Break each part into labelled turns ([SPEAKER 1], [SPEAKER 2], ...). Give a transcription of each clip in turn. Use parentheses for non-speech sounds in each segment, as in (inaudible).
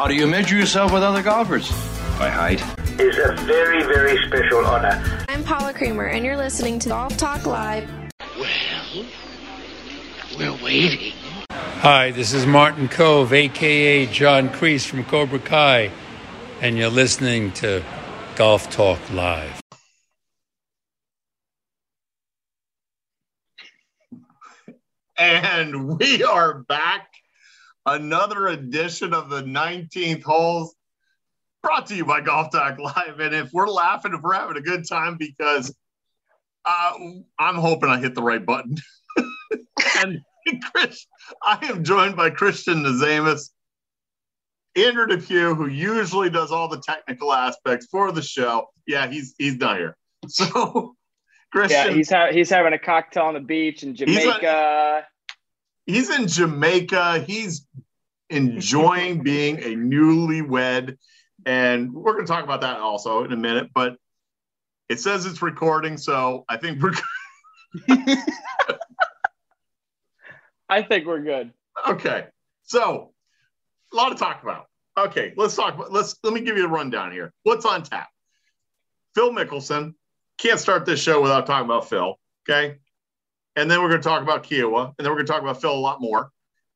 [SPEAKER 1] How do you measure yourself with other golfers? By height.
[SPEAKER 2] Is a very, very special honor.
[SPEAKER 3] I'm Paula Creamer, and you're listening to Golf Talk Live.
[SPEAKER 4] Well, we're waiting.
[SPEAKER 5] Hi, this is Martin Kove, aka John Kreese from Cobra Kai, and you're listening to Golf Talk Live.
[SPEAKER 6] And we are back. Another edition of the 19th holes brought to you by Golf Talk Live. And if we're laughing, if we're having a good time, because uh, I'm hoping I hit the right button. (laughs) and Chris, I am joined by Christian Nazamus, Andrew Depew, who usually does all the technical aspects for the show. Yeah, he's he's not here. (laughs) So, Christian,
[SPEAKER 7] Yeah, he's ha- he's having a cocktail on the beach in Jamaica.
[SPEAKER 6] he's in Jamaica. He's Mm-hmm. enjoying being a newlywed. And we're going to talk about that also in a minute. But it says it's recording. So I think we're good. (laughs)
[SPEAKER 7] I think we're good.
[SPEAKER 6] okay. So a lot to talk about. Okay, let's talk about let's let me give you a rundown here. What's on tap? Phil Mickelson. Can't start this show without talking about Phil. Okay. And then we're going to talk about Kiawah, and then we're going to talk about Phil a lot more.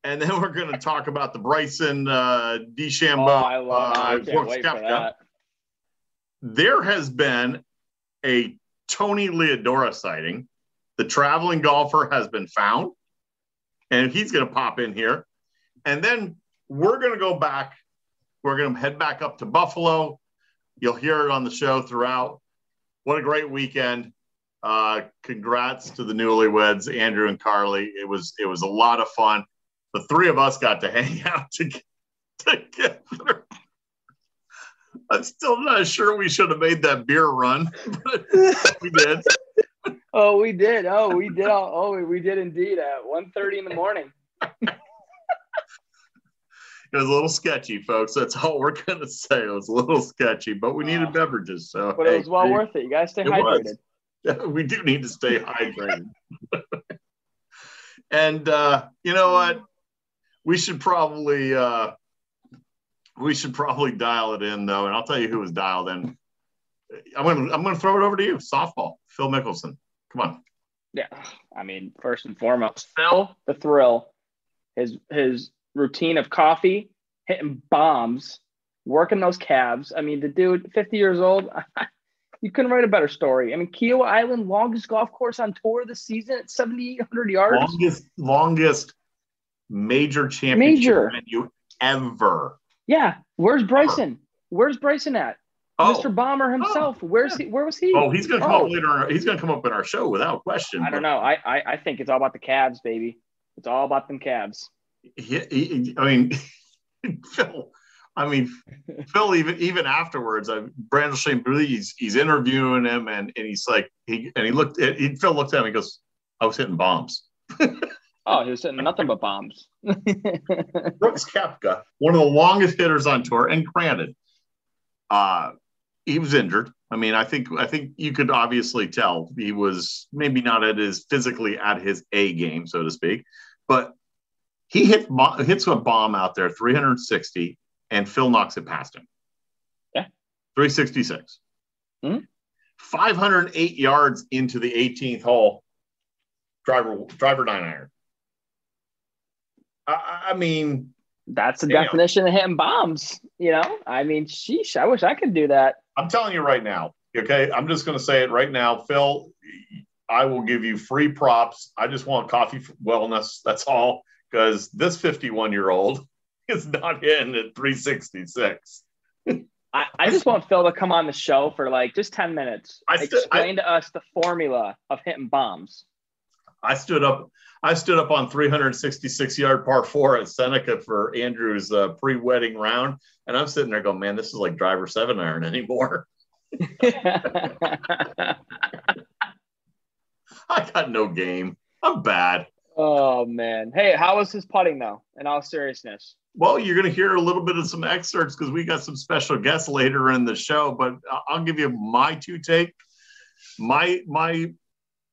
[SPEAKER 6] And then we're going to talk about the Bryson uh, DeChambeau.
[SPEAKER 7] Oh, I love.
[SPEAKER 6] uh,
[SPEAKER 7] I can't wait for that.
[SPEAKER 6] There has been a Tony Leodora sighting. The traveling golfer has been found, and he's going to pop in here. And then we're going to go back. We're going to head back up to Buffalo. You'll hear it on the show throughout. What a great weekend! Uh, congrats to the newlyweds, Andrew and Carly. It was it was a lot of fun. The three of us got to hang (laughs) out to- together. I'm still not sure we should have made that beer run, (laughs) but we did.
[SPEAKER 7] Oh, we did. Oh, we did. All, oh, we did indeed at 1.30 in the morning.
[SPEAKER 6] It was a little sketchy, folks. That's all we're gonna say. It was a little sketchy, but we needed
[SPEAKER 7] Uh,
[SPEAKER 6] beverages, so
[SPEAKER 7] But it was well
[SPEAKER 6] we-
[SPEAKER 7] worth it. You guys stay
[SPEAKER 6] It was.
[SPEAKER 7] hydrated. (laughs)
[SPEAKER 6] we do need to stay hydrated. and uh, you know what? We should probably uh, we should probably dial it in though, and I'll tell you who was dialed in. I'm gonna I'm gonna throw it over to you. Softball, Phil Mickelson. Come on.
[SPEAKER 7] Yeah. I mean, first and foremost, Phil, the thrill, his his routine of coffee, hitting bombs, working those calves. I mean, the dude, 50 years old, (laughs) you couldn't write a better story. I mean, Kiawah Island, longest golf course on tour this season at 7,800 yards.
[SPEAKER 6] Longest longest major championship
[SPEAKER 7] Major.
[SPEAKER 6] venue ever.
[SPEAKER 7] Yeah. Where's Bryson? Where's Bryson at?
[SPEAKER 6] Oh,
[SPEAKER 7] Mr. Bomber himself. Oh. Where's he? Where was he?
[SPEAKER 6] oh, he's gonna come
[SPEAKER 7] Oh.
[SPEAKER 6] up later. He's gonna come up in our show without question.
[SPEAKER 7] I don't know. I, I I think it's all about the cabs, baby. It's all about them cabs.
[SPEAKER 6] he, he, I mean, (laughs) Phil. I mean, Phil. Even even afterwards, I, Brandon Shane he's, he's interviewing him, and, and he's like, he and he looked. At, he, Phil looked at him. He goes, "I was hitting bombs." (laughs)
[SPEAKER 7] Oh, he was hitting nothing but bombs. (laughs)
[SPEAKER 6] Brooks Koepka, one of the longest hitters on tour, and granted, uh, he was injured. I mean, I think I think you could obviously tell he was maybe not at his physically at his A game, so to speak, but he hit hits a bomb out there, 360, and Phil knocks it past him.
[SPEAKER 7] Yeah.
[SPEAKER 6] 366.
[SPEAKER 7] Mhm.
[SPEAKER 6] 508 yards into the 18th hole. Driver driver nine iron. I, I mean,
[SPEAKER 7] That's the
[SPEAKER 6] Damn.
[SPEAKER 7] definition of hitting bombs. You know, I mean, sheesh, I wish I could do that.
[SPEAKER 6] I'm telling you right now, okay? I'm just going to say it right now. Phil, I will give you free props. I just want coffee wellness. That's all. Because this 51 year old (laughs) is not hitting at 366.
[SPEAKER 7] I, I just want Phil to come on the show for like just 10 minutes.
[SPEAKER 6] I st-
[SPEAKER 7] Explain to us the formula of hitting bombs.
[SPEAKER 6] I stood up. I stood up on 366 yard par four at Seneca for Andrew's uh, pre wedding round, and I'm sitting there going, "Man, this is like driver seven iron (laughs) anymore." I got no game. I'm bad.
[SPEAKER 7] oh, man. Hey, how was his putting, though, in all seriousness?
[SPEAKER 6] Well, you're going to hear a little bit of some excerpts because we got some special guests later in the show. But I'll give you my two take. My my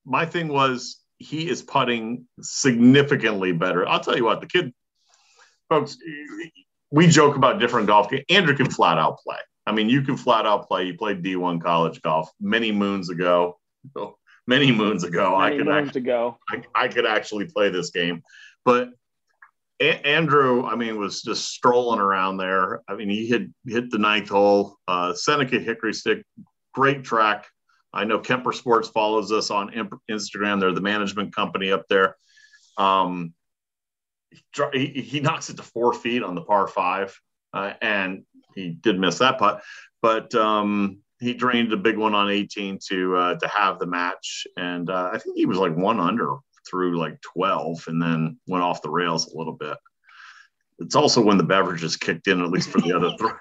[SPEAKER 6] my thing was he is putting significantly better. I'll tell you what, the kid, folks, we joke about different golf games. Andrew can flat out play. I mean, you can flat out play. You played D1 college golf many moons ago. (laughs) Many moons ago,
[SPEAKER 7] Many
[SPEAKER 6] I could
[SPEAKER 7] moons
[SPEAKER 6] actually,
[SPEAKER 7] ago.
[SPEAKER 6] I, I could actually play this game. But a- Andrew, I mean, was just strolling around there. I mean, he hit hit the ninth hole. Uh, Seneca Hickory Stick, great track. I know Kemper Sports follows us on Instagram. They're the management company up there. Um, he, he, knocks it to four feet on the par five, uh, and he did miss that putt, but um, he drained a big one on 18 to uh, to have the match, and uh, I think he was like one under through like 12, and then went off the rails a little bit. It's also when the beverages kicked in, at least for the other three,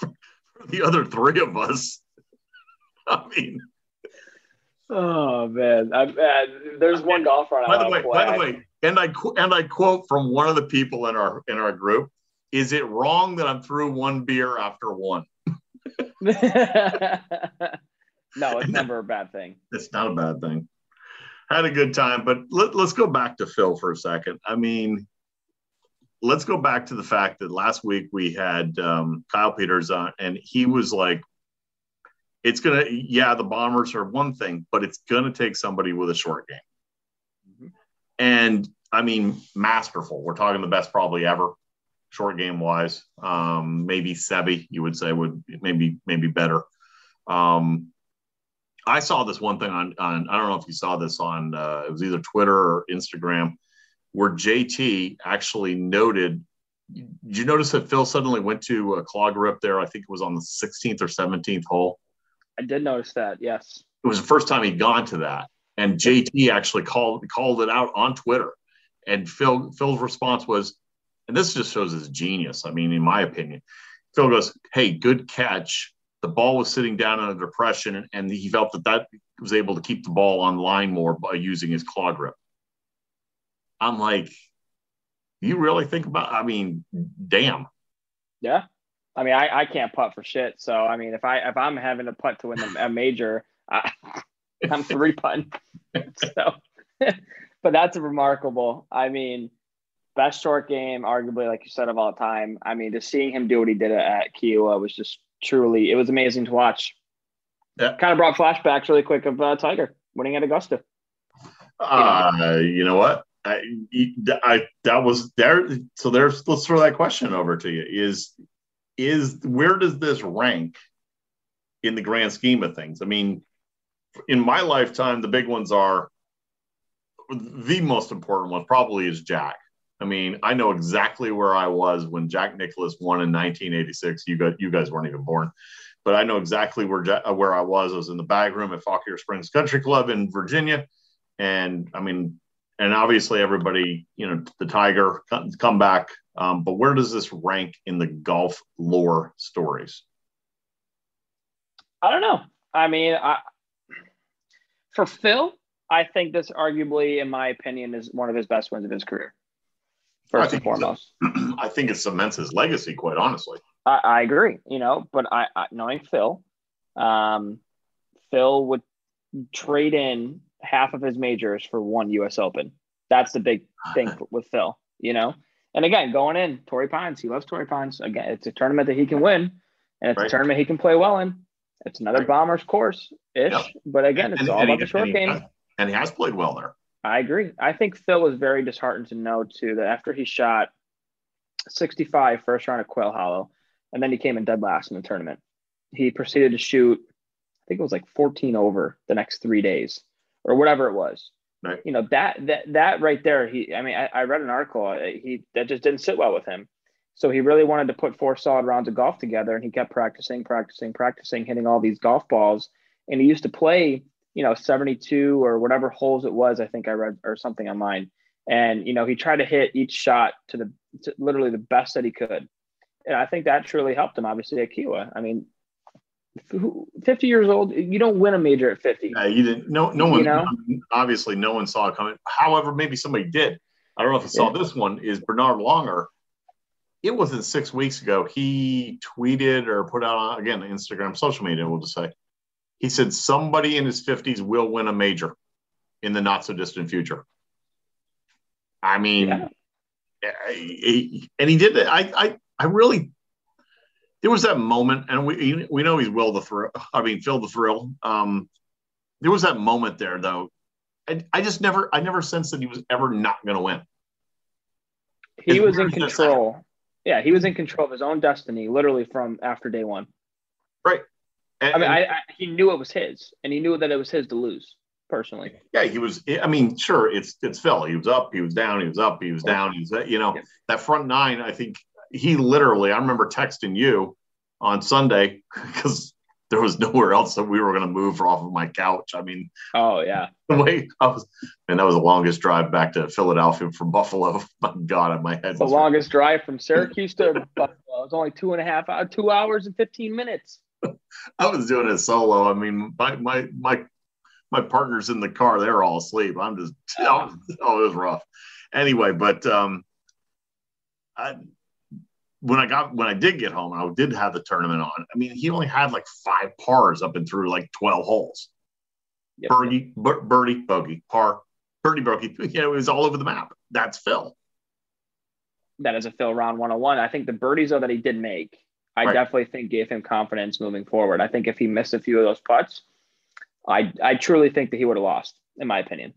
[SPEAKER 6] (laughs) for the other three of us. (laughs) I mean,
[SPEAKER 7] Oh man, I, there's one golfer on.
[SPEAKER 6] by the way, by the way, and I and I quote from one of the people in our in our group: "Is it wrong that I'm through one beer after one?" (laughs) (laughs)
[SPEAKER 7] no, it's never a bad thing.
[SPEAKER 6] It's not a bad thing. Had a good time, but let, let's go back to Phil for a second. I mean, let's go back to the fact that last week we had um, Kyle Peters on, and he was like, "It's gonna, yeah, the Bombers are one thing, but it's gonna take somebody with a short game." And I mean, masterful. We're talking the best probably ever, short game wise. Um, maybe Seve, you would say, would maybe maybe better. Um, I saw this one thing on, on I don't know if you saw this on uh, it was either Twitter or Instagram, where JT actually noted. Did you notice that Phil suddenly went to a claw grip there? I think it was on the 16th or 17th hole.
[SPEAKER 7] I did notice that. Yes.
[SPEAKER 6] It was the first time he'd gone to that, and JT actually called called it out on Twitter. And Phil Phil's response was, and this just shows his genius. I mean, in my opinion, Phil goes, "Hey, good catch." The ball was sitting down in a depression, and, he felt that that was able to keep the ball on line more by using his claw grip. I'm like, you really think about? I mean, damn.
[SPEAKER 7] Yeah. I mean, I, I can't putt for shit. So I mean, if I if I'm having a putt to win a, major, I, (laughs) I'm three putting. (laughs) so, (laughs) but that's remarkable. I mean, best short game, arguably, like you said, of all time. I mean, just seeing him do what he did at Kiawah was just truly, it was amazing to watch.
[SPEAKER 6] Yeah.
[SPEAKER 7] Kind of brought flashbacks really quick of uh, Tiger winning at Augusta.
[SPEAKER 6] Uh, you know what? I, I that was there. So there's let's throw that question over to you. Is is where does this rank in the grand scheme of things? I mean, in my lifetime, the big ones are the most important one probably is Jack. I mean, I know exactly where I was when Jack Nicklaus won in 1986. You got you guys weren't even born, but I know exactly where where I was. I was in the bag room at Fauquier Springs Country Club in Virginia, and I mean, and obviously everybody, you know, the Tiger come, come back. Um, but where does this rank in the golf lore stories?
[SPEAKER 7] I don't know. I mean, I, for Phil, I think this arguably, in my opinion, is one of his best wins of his career. First and
[SPEAKER 6] it's a-
[SPEAKER 7] foremost, (clears throat)
[SPEAKER 6] I think it cements his legacy, quite honestly.
[SPEAKER 7] I, I agree. You know, but I, I knowing Phil, um, Phil would trade in half of his majors for one U.S. Open. That's the big thing (sighs) with Phil. You know, and again, going in, Torrey Pines, he loves Torrey Pines. Again, it's a tournament that he can win, and it's
[SPEAKER 6] Right.
[SPEAKER 7] a tournament he can play well in. It's another
[SPEAKER 6] Right.
[SPEAKER 7] bomber's course ish,
[SPEAKER 6] Yep.
[SPEAKER 7] but again, it's
[SPEAKER 6] And-
[SPEAKER 7] all
[SPEAKER 6] and
[SPEAKER 7] about
[SPEAKER 6] he-
[SPEAKER 7] the short
[SPEAKER 6] and he-
[SPEAKER 7] game.
[SPEAKER 6] and he has played well there.
[SPEAKER 7] I agree. I think Phil was very disheartened to know too that after he shot 65 first round at Quail Hollow, and then he came in dead last in the tournament. He proceeded to shoot, I think it was like 14 over the next three days, or whatever it was.
[SPEAKER 6] Right.
[SPEAKER 7] You know that that that right there. He, I mean, I, I read an article. uh, He that just didn't sit well with him. So he really wanted to put four solid rounds of golf together, and he kept practicing, practicing, practicing, hitting all these golf balls. And he used to play, you know, 72 or whatever holes it was. I think I read or something online. And you know, he tried to hit each shot to the to literally the best that he could. And I think that truly helped him. Obviously at Kiawah. I mean, 50 years old, you don't win a major at 50.
[SPEAKER 6] Uh, you didn't. No, no one.
[SPEAKER 7] You know?
[SPEAKER 6] Obviously, no one saw it coming. However, maybe somebody did. I don't know if you saw this one. Is Bernhard Langer? It wasn't six weeks ago. He tweeted or put out on again Instagram, social media. We'll just say he said somebody in his fifties will win a major in the not so distant future. I mean,
[SPEAKER 7] Yeah.
[SPEAKER 6] he- and he did it. I, I I really there was that moment, and we we know he's Will the thrill. I mean, Phil the thrill. Um, there was that moment there, though. I, I just never, I never sensed that he was ever not going to win.
[SPEAKER 7] He
[SPEAKER 6] As
[SPEAKER 7] was in
[SPEAKER 6] that
[SPEAKER 7] control. Yeah, he was in control of his own destiny, literally from after day one.
[SPEAKER 6] Right. And,
[SPEAKER 7] I mean, I, I he knew it was his, and he knew that it was his to lose. Personally,
[SPEAKER 6] yeah, he was. I mean, sure, it's it's Phil. He was up, he was down, he was up, he was down. He was, you know,
[SPEAKER 7] Yeah.
[SPEAKER 6] that front nine. I think he literally. I remember texting you on Sunday (laughs) because there was nowhere else that we were going to move off of my couch. I mean,
[SPEAKER 7] oh yeah, (laughs)
[SPEAKER 6] the way I was, and that was the longest drive back to Philadelphia from Buffalo. (laughs) My God, my head
[SPEAKER 7] the longest drive from Syracuse to Buffalo. It was only two and a half hours, two hours and fifteen minutes.
[SPEAKER 6] I was doing it solo. I mean, my my my my partners in the car, they're all asleep. I'm just oh, oh it was rough. Anyway, but um I when I got when I did get home and I did have the tournament on, I mean, he only had like five pars up and through like 12 holes.
[SPEAKER 7] Yep.
[SPEAKER 6] Birdie, bir- birdie, bogey, par, birdie, bogey. (laughs) You know, it was all over the map. That's Phil.
[SPEAKER 7] That is a Phil round 101. I think the birdies though that he did make, I
[SPEAKER 6] Right.
[SPEAKER 7] definitely think gave him confidence moving forward. I think if he missed a few of those putts, I I truly think that he would have lost, in my opinion.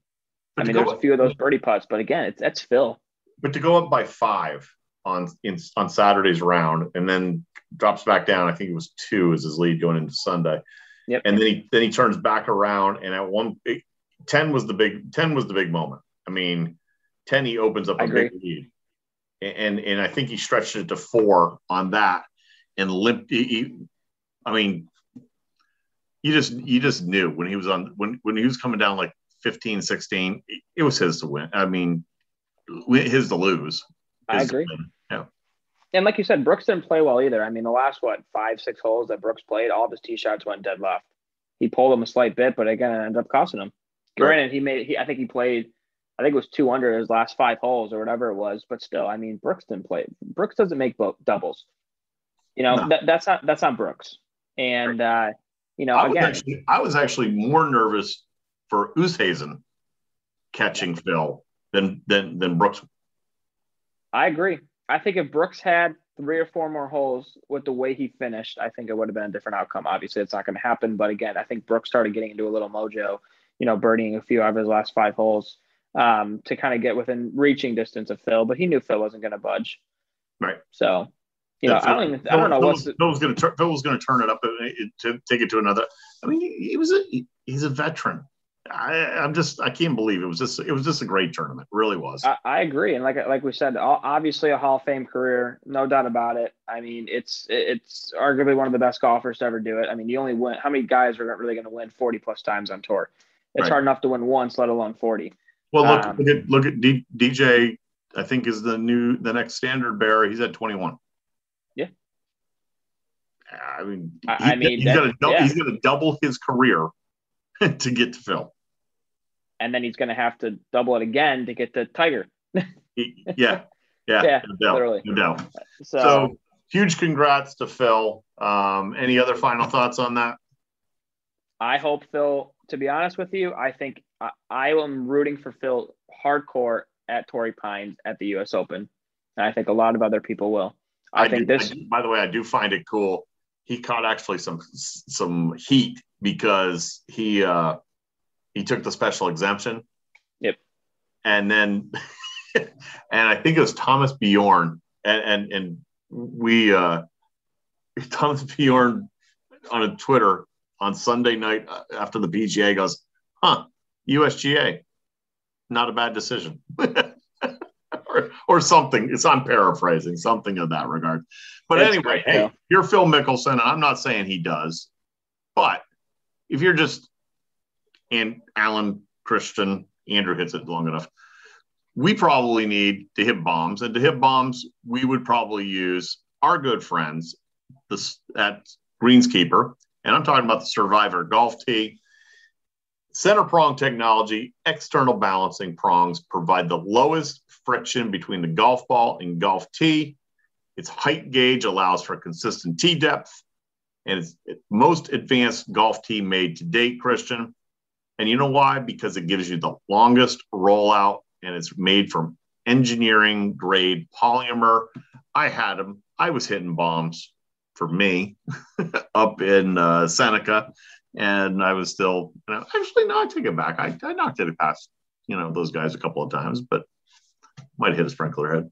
[SPEAKER 6] But
[SPEAKER 7] I mean, there's a few of those birdie putts, but again, it's that's Phil.
[SPEAKER 6] but to go up by five on in, on Saturday's round and then drops back down. I think it was two as his lead going into Sunday.
[SPEAKER 7] Yep.
[SPEAKER 6] And then he then he turns back around and at one it- ten was the big ten was the big moment. I mean, ten he opens up a big lead, and and I think he stretched it to four on that and limped. He, he- I mean, you just you just knew when he was on when when he was coming down like 15, 16, it- it was his to win. I mean, his to lose.
[SPEAKER 7] I agree.
[SPEAKER 6] win. Yeah.
[SPEAKER 7] And like you said, Brooks didn't play well either. I mean, the last what five, six holes that Brooks played, all of his tee shots went dead left. He pulled him a slight bit, but again, it ended up costing him.
[SPEAKER 6] Right.
[SPEAKER 7] Granted, he made. He, I think he played. I think it was two under his last five holes or whatever it was. But still, I mean, Brooks didn't play. Brooks doesn't make doubles. You know,
[SPEAKER 6] No.
[SPEAKER 7] that, that's not that's not Brooks. And uh, you know,
[SPEAKER 6] I was
[SPEAKER 7] again,
[SPEAKER 6] actually I was actually more nervous for Oosthuizen catching Phil than than than Brooks.
[SPEAKER 7] I agree. I think if Brooks had three or four more holes with the way he finished, I think it would have been a different outcome. Obviously, it's not going to happen. But again, I think Brooks started getting into a little mojo, you know, birdieing a few out of his last five holes um, to kind of get within reaching distance of Phil. But he knew Phil wasn't going to budge.
[SPEAKER 6] Right.
[SPEAKER 7] So, you know,
[SPEAKER 6] Yeah,
[SPEAKER 7] I don't even, I don't know
[SPEAKER 6] Phil,
[SPEAKER 7] what's.
[SPEAKER 6] Phil was going to turn. Phil was going to turn it up and to take it to another. I mean, he, he was a he- he's a veteran. I, I'm just I can't believe it was just it was just a great tournament. It really was.
[SPEAKER 7] I, I agree, and like like we said, obviously a Hall of Fame career, no doubt about it. I mean, it's it's arguably one of the best golfers to ever do it. I mean, you only win. How many guys are not really going to win forty plus times on tour? It's
[SPEAKER 6] Right.
[SPEAKER 7] hard enough to win once, let alone forty.
[SPEAKER 6] well, look
[SPEAKER 7] um,
[SPEAKER 6] look at look at D, DJ. I think is the new the next standard bearer. He's at 21.
[SPEAKER 7] Yeah.
[SPEAKER 6] I mean,
[SPEAKER 7] I- I mean,
[SPEAKER 6] he's got to
[SPEAKER 7] yeah.
[SPEAKER 6] he's got to double his career (laughs) to get to Phil.
[SPEAKER 7] And then he's going to have to double it again to get to Tiger.
[SPEAKER 6] Yeah, yeah, (laughs)
[SPEAKER 7] Yeah,
[SPEAKER 6] no
[SPEAKER 7] literally.
[SPEAKER 6] no doubt.
[SPEAKER 7] So,
[SPEAKER 6] So, huge congrats to Phil. Um, any other final thoughts on that?
[SPEAKER 7] I hope Phil. To be honest with you, I think I, I am rooting for Phil hardcore at Torrey Pines at the U.S. Open. And I think a lot of other people will. I, think
[SPEAKER 6] do-
[SPEAKER 7] this.
[SPEAKER 6] I do- by the way, I do find it cool. He caught actually some some heat because he uh, he took the special exemption.
[SPEAKER 7] Yep.
[SPEAKER 6] And then, (laughs) and I think it was Thomas Bjorn, and and and we uh, (laughs) Thomas Bjorn on a Twitter on Sunday night uh, after the PGA goes, huh, USGA, not a bad decision. (laughs) or, or something. It's I'm paraphrasing something of that regard. But
[SPEAKER 7] That's
[SPEAKER 6] anyway, hey,
[SPEAKER 7] Phil.
[SPEAKER 6] you're Phil Mickelson, and I'm not saying he does, but if you're just and Alan Christian, Andrew hits it long enough. We probably need to hit bombs, and to hit bombs, we would probably use our good friends this at Greenskeeper, and I'm talking about the Survivor Golf Tee. Center prong technology, external balancing prongs provide the lowest friction between the golf ball and golf tee. Its height gauge allows for consistent tee depth, and it's most advanced golf tee made to date, Christian. And you know why? Because it gives you the longest rollout and it's made from engineering grade polymer. I had them. I was hitting bombs for me (laughs) up in uh, Seneca, and I was still you know, actually no, I take it back. I, I knocked it past you know those guys a couple of times, but might hit a sprinkler head.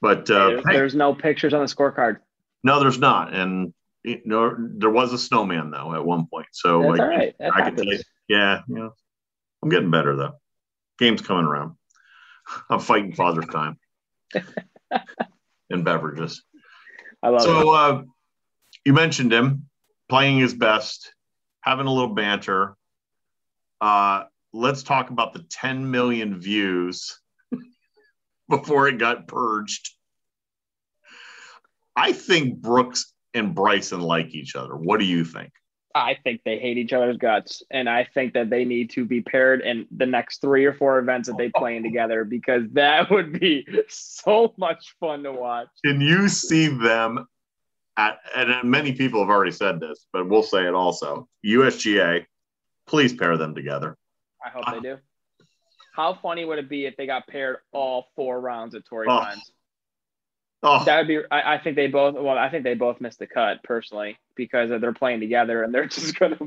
[SPEAKER 6] But uh,
[SPEAKER 7] there's,
[SPEAKER 6] hey,
[SPEAKER 7] there's no pictures on the scorecard.
[SPEAKER 6] No, there's not, and you know, there was a snowman though at one point. So
[SPEAKER 7] That's
[SPEAKER 6] like,
[SPEAKER 7] all right. That
[SPEAKER 6] I can tell you,
[SPEAKER 7] happens.
[SPEAKER 6] yeah, you know, I'm getting better though. Game's coming around. I'm fighting father's time (laughs) and beverages.
[SPEAKER 7] I love it.
[SPEAKER 6] So uh, you mentioned him playing his best, having a little banter. Uh, let's talk about the 10 million views (laughs) before it got purged. I think Brooks and Bryson like each other. What do you think?
[SPEAKER 7] I think they hate each other's guts, and I think that they need to be paired in the next three or four events that they (laughs) play in together because that would be so much fun to watch.
[SPEAKER 6] Can you see them at, and many people have already said this, but we'll say it also USGA, please pair them together.
[SPEAKER 7] I hope they do. How funny would it be if they got paired all four rounds at Tory
[SPEAKER 6] Oh.
[SPEAKER 7] Times?
[SPEAKER 6] Oh,
[SPEAKER 7] That would be. I, I think they both. Well, I think they both missed the cut personally because they're playing together and they're (laughs) just gonna.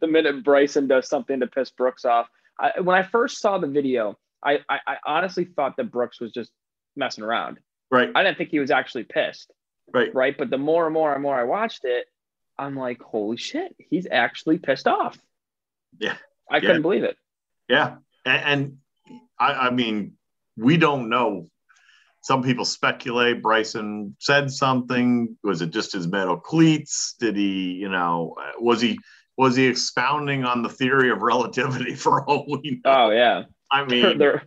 [SPEAKER 7] The minute Bryson does something to piss Brooks off, I, when I first saw the video, I, I I honestly thought that Brooks was just messing around.
[SPEAKER 6] right,
[SPEAKER 7] I didn't think he was actually pissed.
[SPEAKER 6] right.
[SPEAKER 7] Right, but the more and more and more I watched it, I'm like, holy shit, he's actually pissed off.
[SPEAKER 6] Yeah.
[SPEAKER 7] I
[SPEAKER 6] Yeah.
[SPEAKER 7] couldn't believe it.
[SPEAKER 6] Yeah, and, and I, I mean, we don't know. Some people speculate Bryson said something. Was it just his metal cleats? Did he, you know, uh, was he was he expounding on the theory of relativity (laughs) for all we know?
[SPEAKER 7] Oh yeah.
[SPEAKER 6] I (laughs) mean,
[SPEAKER 7] there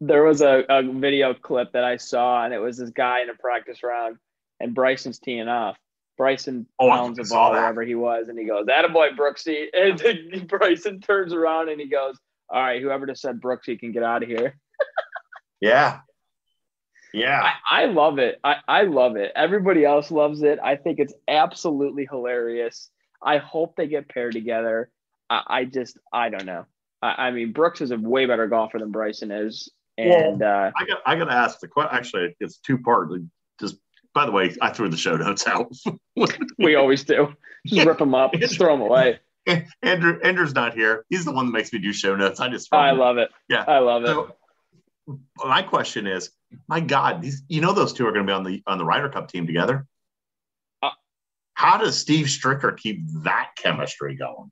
[SPEAKER 7] there was a, a video clip that I saw, and it was this guy in a practice round, and Bryson's teeing off. Bryson
[SPEAKER 6] Oh,
[SPEAKER 7] pounds the ball wherever he was, and he goes, "That a boy, Brooksy." (laughs) And Bryson turns around and he goes, "All right, whoever just said Brooksy can get out of here."
[SPEAKER 6] yeah, yeah.
[SPEAKER 7] I, I love it. I, I love it. Everybody else loves it. I think it's absolutely hilarious. I hope they get paired together. I, I just, I don't know. I, I mean, Brooks is a way better golfer than Bryson is. And uh,
[SPEAKER 6] I got I got to ask the question. Actually, it's two part. Just by the way, I threw the show notes out. (laughs)
[SPEAKER 7] we always do. Just rip them up, just throw them away. (laughs)
[SPEAKER 6] Andrew Andrew's not here. He's the one that makes me do show notes. I just
[SPEAKER 7] I
[SPEAKER 6] them.
[SPEAKER 7] love it.
[SPEAKER 6] Yeah.
[SPEAKER 7] I love it.
[SPEAKER 6] So, my question is, my God, these you know those two are going to be on the on the Ryder Cup team together.
[SPEAKER 7] Uh,
[SPEAKER 6] How does Steve Stricker keep that chemistry going?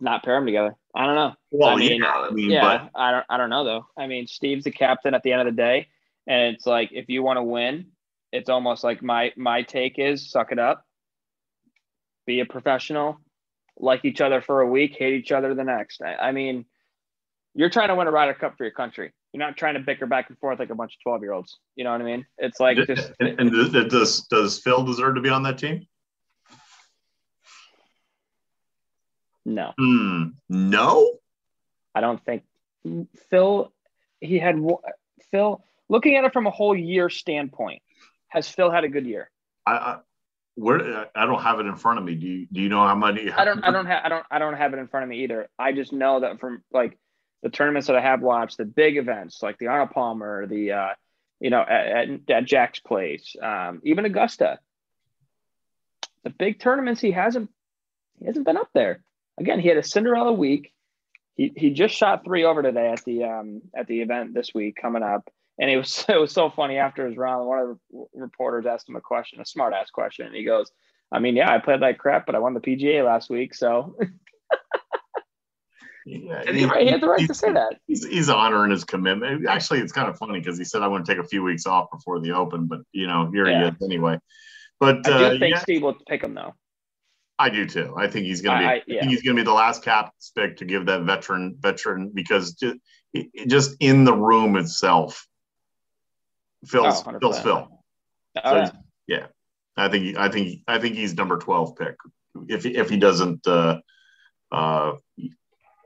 [SPEAKER 7] Not pair them together. I don't know.
[SPEAKER 6] Well,
[SPEAKER 7] I mean,
[SPEAKER 6] yeah, I mean,
[SPEAKER 7] yeah, I don't. I don't know though. I mean, Steve's the captain at the end of the day, and it's like if you want to win, it's almost like my my take is suck it up, be a professional, like each other for a week, hate each other the next. I, I mean, you're trying to win a Ryder Cup for your country. You're not trying to bicker back and forth like a bunch of twelve year olds. You know what I mean? It's like just
[SPEAKER 6] and, and does- does does Phil deserve to be on that team?
[SPEAKER 7] no.
[SPEAKER 6] Hmm, no.
[SPEAKER 7] I don't think Phil. He had Phil. Looking at it from a whole year standpoint, has Phil had a good year?
[SPEAKER 6] I, I where I don't have it in front of me. Do you do you know how many?
[SPEAKER 7] I don't. I don't have. I don't. I don't have it in front of me either. I just know that from like the tournaments that I have watched, the big events like the Arnold Palmer, the uh, you know at, at, Jack's place, um, even Augusta. The big tournaments, he hasn't. He hasn't been up there. Again, he had a Cinderella week. He he just shot three over today at the um at the event this week coming up, and it was (laughs) it was so funny after his round. One of the reporters asked him a question, a smart ass question, and he goes, "I mean, yeah, I played like crap, but I won the PGA last week, so." (laughs)
[SPEAKER 6] Yeah,
[SPEAKER 7] And he, he had the right to say that.
[SPEAKER 6] He's, he's honoring his commitment. Actually, it's kind of funny because he said I want to take a few weeks off before the Open, but you know, here
[SPEAKER 7] Yeah.
[SPEAKER 6] he is anyway. But
[SPEAKER 7] I do
[SPEAKER 6] uh,
[SPEAKER 7] think
[SPEAKER 6] yeah,
[SPEAKER 7] Steve will pick him though.
[SPEAKER 6] I do too. I think he's going to be.
[SPEAKER 7] I-
[SPEAKER 6] I,
[SPEAKER 7] I-
[SPEAKER 6] think he's going to be the last cap pick to give that veteran veteran because just, just in the room itself, Phil's
[SPEAKER 7] Oh, 100%.
[SPEAKER 6] Phil's Phil.
[SPEAKER 7] Oh,
[SPEAKER 6] So
[SPEAKER 7] yeah.
[SPEAKER 6] yeah, I think I think I think he's number twelve pick if if he doesn't uh, uh,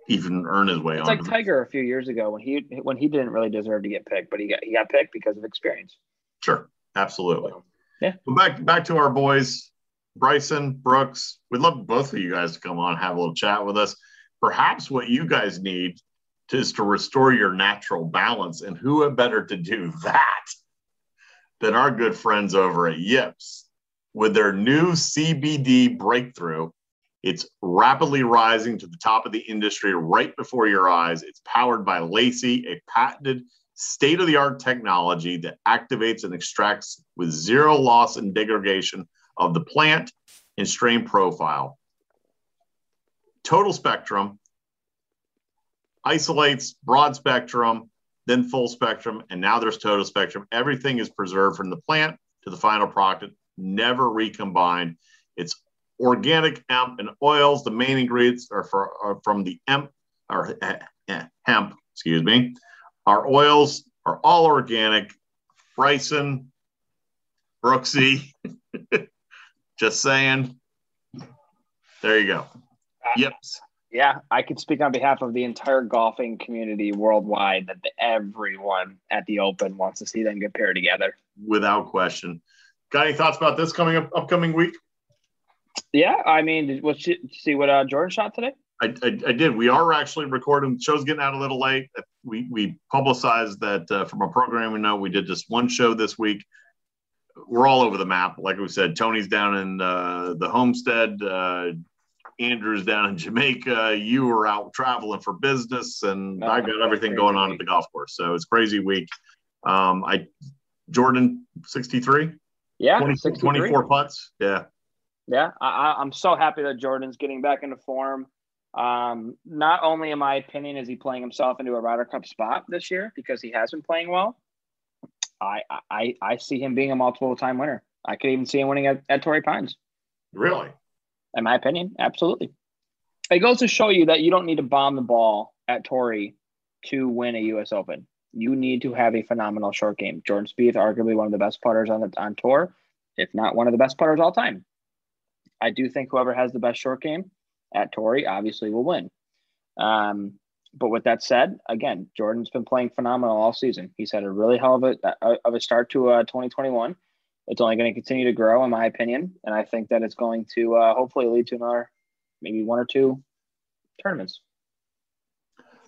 [SPEAKER 6] even earn his way
[SPEAKER 7] It's
[SPEAKER 6] on.
[SPEAKER 7] like Tiger a few years ago when he when he didn't really deserve to get picked, but he got he got picked because of experience.
[SPEAKER 6] Sure, absolutely.
[SPEAKER 7] Yeah.
[SPEAKER 6] But back back to our boys, Bryson Brooks. We'd love both of you guys to come on, have a little chat with us. Perhaps what you guys need is to restore your natural balance. And who better to do (laughs) that than our good friends over at Yips with their new CBD breakthrough? It's rapidly rising to the top of the industry right before your eyes. It's powered by Lacey, a patented state of the art technology that activates and extracts with zero loss and degradation of the plant and strain profile. Total spectrum isolates broad spectrum, then full spectrum, and now there's total spectrum. Everything is preserved from the plant to the final product, never recombined. It's organic hemp and oils. The main ingredients are, for, are from the hemp or uh, hemp, excuse me. Our oils are all organic. Bryson, Brooksy, (laughs) just saying. There you go. Yep.
[SPEAKER 7] Yeah, I could speak on behalf of the entire golfing community worldwide that everyone at the Open wants to see them get paired together.
[SPEAKER 6] Without question. Got any thoughts about this coming up upcoming week?
[SPEAKER 7] Yeah, I mean, did, what see what uh, Jordan shot today?
[SPEAKER 6] I, I, I, did. We are actually recording. The show's getting out a little late. We we publicized that uh, from a program we know we did just one show this week. We're all over the map. Like we said, Tony's down in uh, the homestead. Uh, Andrew's down in Jamaica. You were out traveling for business, and oh, I got everything going on week. at the golf course. So it's crazy week. Um, I Jordan sixty three.
[SPEAKER 7] Yeah,
[SPEAKER 6] 20, 24 putts. Yeah.
[SPEAKER 7] Yeah, I, I'm so happy that Jordan's getting back into form. Um, not only, in my opinion, is he playing himself into a Ryder Cup spot this year because he has been playing well. I I I see him being a multiple time winner. I could even see him winning at, at Torrey Pines.
[SPEAKER 6] Really?
[SPEAKER 7] In my opinion, absolutely. It goes to show you that you don't need to bomb the ball at Torrey to win a U.S. Open. You need to have a phenomenal short game. Jordan Spieth, arguably one of the best putters on the on tour, if not one of the best putters all time. I do think whoever has the best short game at Torrey obviously will win. Um, but with that said, again, Jordan's been playing phenomenal all season. He's had a really hell of a of a start to uh, 2021. It's only going to continue to grow, in my opinion, and I think that it's going to uh, hopefully lead to another, maybe one or two tournaments.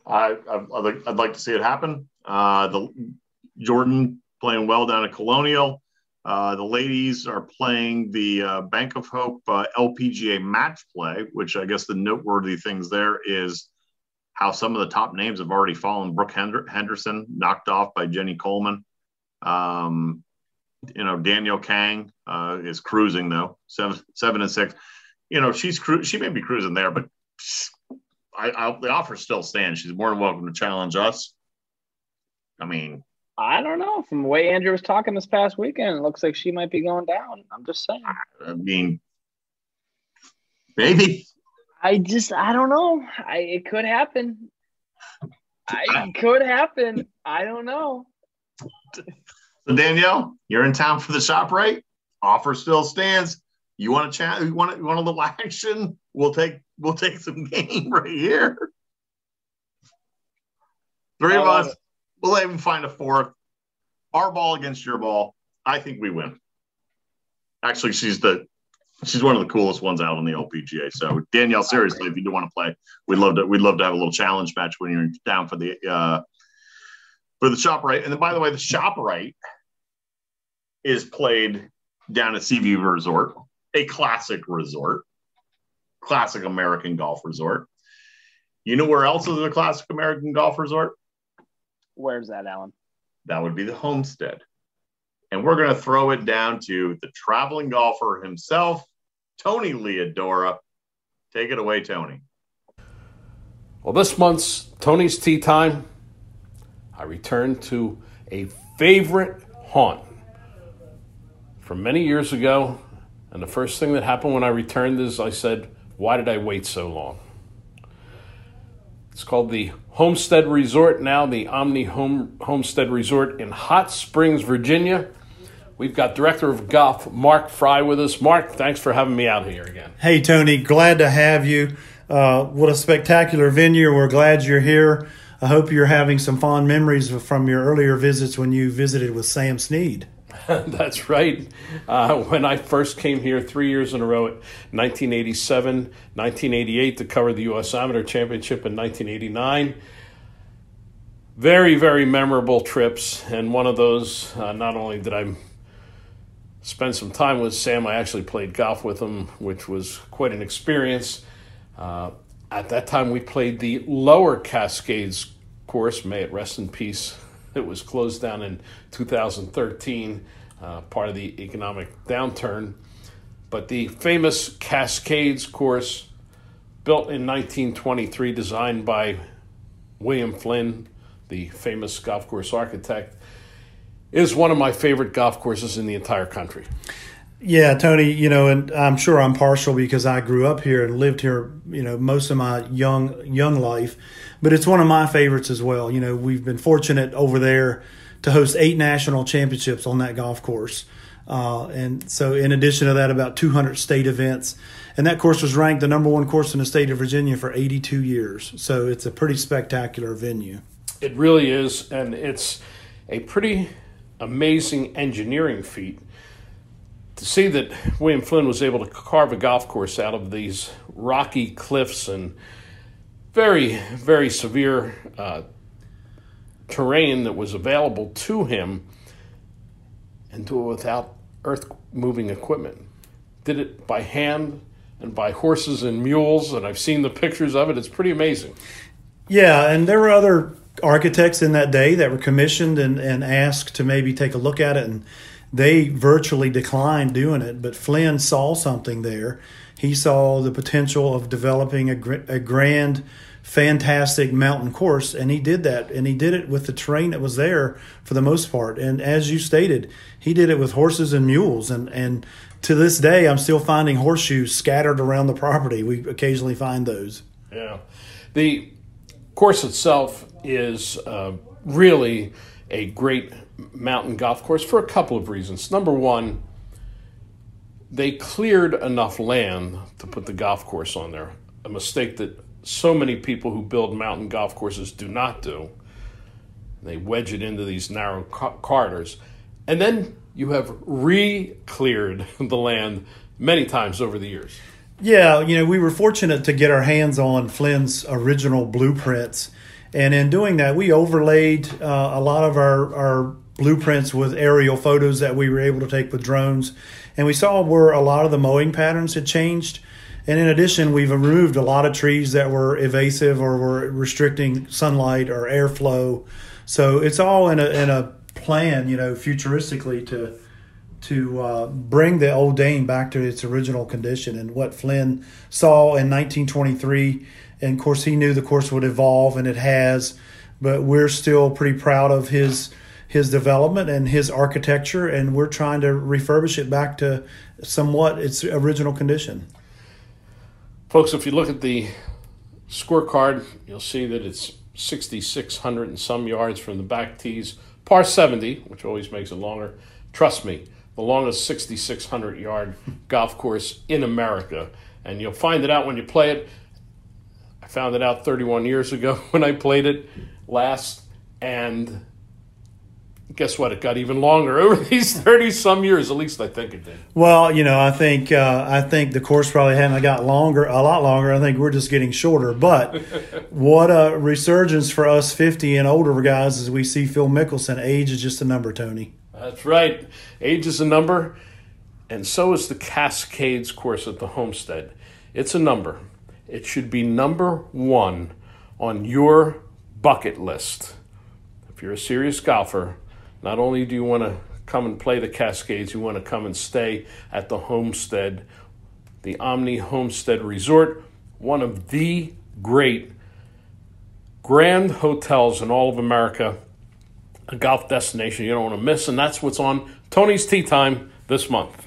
[SPEAKER 6] I, I'd, I'd like to see it happen. Uh, the Jordan playing well down at Colonial. Uh, the ladies are playing the uh, Bank of Hope uh, LPGA match play, which I guess the noteworthy things there is how some of the top names have already fallen. Brooke Henderson knocked off by Jenny Coleman. Um, you know, Danielle Kang uh, is cruising though, seven, seven and six. You know, she's cru- she may be cruising there, but I, I, the offer still stands. She's more than welcome to challenge us. I mean,
[SPEAKER 7] I don't know. From the way Andrew was talking this past weekend, it looks like she might be going down. I'm just saying.
[SPEAKER 6] I mean, maybe.
[SPEAKER 7] I just, I don't know. I, it could happen. I, it could happen. I don't know.
[SPEAKER 6] So Danielle, you're in town for the shop, right? Offer still stands. You want to chat? You want you want a little (laughs) action? We'll take we'll take some (laughs) game right here. Three of oh, us We'll even find a fourth. Our ball against your ball. I think we win. Actually, she's the she's one of the coolest ones out on the LPGA. So Danielle, seriously, if you do want to play, we'd love to we'd love to have a little challenge match when you're down for the uh for the ShopRite. And then by the way, the ShopRite is played down at Sea View Resort, a classic resort, classic American golf resort. You know where else is a classic American golf resort?
[SPEAKER 7] Where's that, Alan?
[SPEAKER 6] That would be the homestead. And we're going to throw it down to the traveling golfer himself, Tony Leodora. Take it away, Tony.
[SPEAKER 8] Well, this month's Tony's Tea Time, I returned to a favorite haunt from many years ago. And the first thing that happened when I returned is I said, Why did I wait so long? It's called the Homestead Resort, now the Omni Home Homestead Resort in Hot Springs, Virginia. We've got Director of Golf Mark Fry with us. Mark, thanks for having me out here again.
[SPEAKER 9] Hey, Tony, glad to have you. Uh, what a spectacular venue. We're glad you're here. I hope you're having some fond memories from your earlier visits when you visited with Sam Snead. (laughs)
[SPEAKER 8] That's right. Uh, when I first came here three years in a row at 1987, 1988 to cover the U.S. Amateur Championship in 1989. very, very memorable trips. And one of those, uh, not only did I spend some time with Sam, I actually played golf with him, which was quite an experience. Uh, at that time, we played the Lower Cascades course. May it rest in peace. It was closed down in 2013, uh, part of the economic downturn. But the famous Cascades course, built in 1923, designed by William Flynn, the famous golf course architect, is one of my favorite golf courses in the entire country.
[SPEAKER 9] Yeah, Tony, you know, and I'm sure I'm partial because I grew up here and lived here, you know, most of my young young life, but it's one of my favorites as well. You know, we've been fortunate over there to host eight national championships on that golf course. Uh, and so, in addition to that, about 200 state events. And that course was ranked the number one course in the state of Virginia for 82 years. So, it's a pretty spectacular venue.
[SPEAKER 8] It really is. And it's a pretty amazing engineering feat to see that William Flynn was able to carve a golf course out of these rocky cliffs and very, very severe uh, terrain that was available to him and do it without earth moving equipment. Did it by hand and by horses and mules, and I've seen the pictures of it. It's pretty amazing.
[SPEAKER 9] Yeah, and there were other architects in that day that were commissioned and, and asked to maybe take a look at it and they virtually declined doing it, but Flynn saw something there. He saw the potential of developing a, a grand, fantastic mountain course, and he did that. And he did it with the terrain that was there for the most part. And as you stated, he did it with horses and mules. And, and to this day, I'm still finding horseshoes scattered around the property. We occasionally find those.
[SPEAKER 8] Yeah. The course itself is uh, really a great mountain golf course for a couple of reasons. Number one, they cleared enough land to put the golf course on there, a mistake that so many people who build mountain golf courses do not do. They wedge it into these narrow corridors. And then you have re cleared (laughs) the land many times over the years.
[SPEAKER 9] Yeah, you know, we were fortunate to get our hands on Flynn's original blueprints. And in doing that, we overlaid uh, a lot of our, our blueprints with aerial photos that we were able to take with drones. And we saw where a lot of the mowing patterns had changed. And in addition, we've removed a lot of trees that were evasive or were restricting sunlight or airflow. So it's all in a, in a plan, you know, futuristically to to uh, bring the Old Dane back to its original condition. And what Flynn saw in 1923, and of course he knew the course would evolve, and it has. But we're still pretty proud of his his development and his architecture, and we're trying to refurbish it back to somewhat its original condition.
[SPEAKER 8] Folks, if you look at the scorecard, you'll see that it's 6,600 and some yards from the back tees, par 70, which always makes it longer. Trust me, the longest 6,600 yard golf course in America. And you'll find it out when you play it. I found it out 31 years ago (laughs) when I played it last. And guess what? It got even longer over (laughs) these thirty some years. At least I think it did.
[SPEAKER 9] Well, you know, I think uh, I think the course probably hadn't got longer, a lot longer. I think we're just getting shorter. But (laughs) what a resurgence for us fifty and older guys as we see Phil Mickelson. Age is just a number, Tony.
[SPEAKER 8] That's right. Age is a number, and so is the Cascades course at the Homestead. It's a number. It should be number one on your bucket list. If you're a serious golfer, not only do you want to come and play the Cascades, you want to come and stay at the Homestead, the Omni Homestead Resort, one of the great grand hotels in all of America, a golf destination you don't want to miss, and that's what's on Tony's Tea Time this month.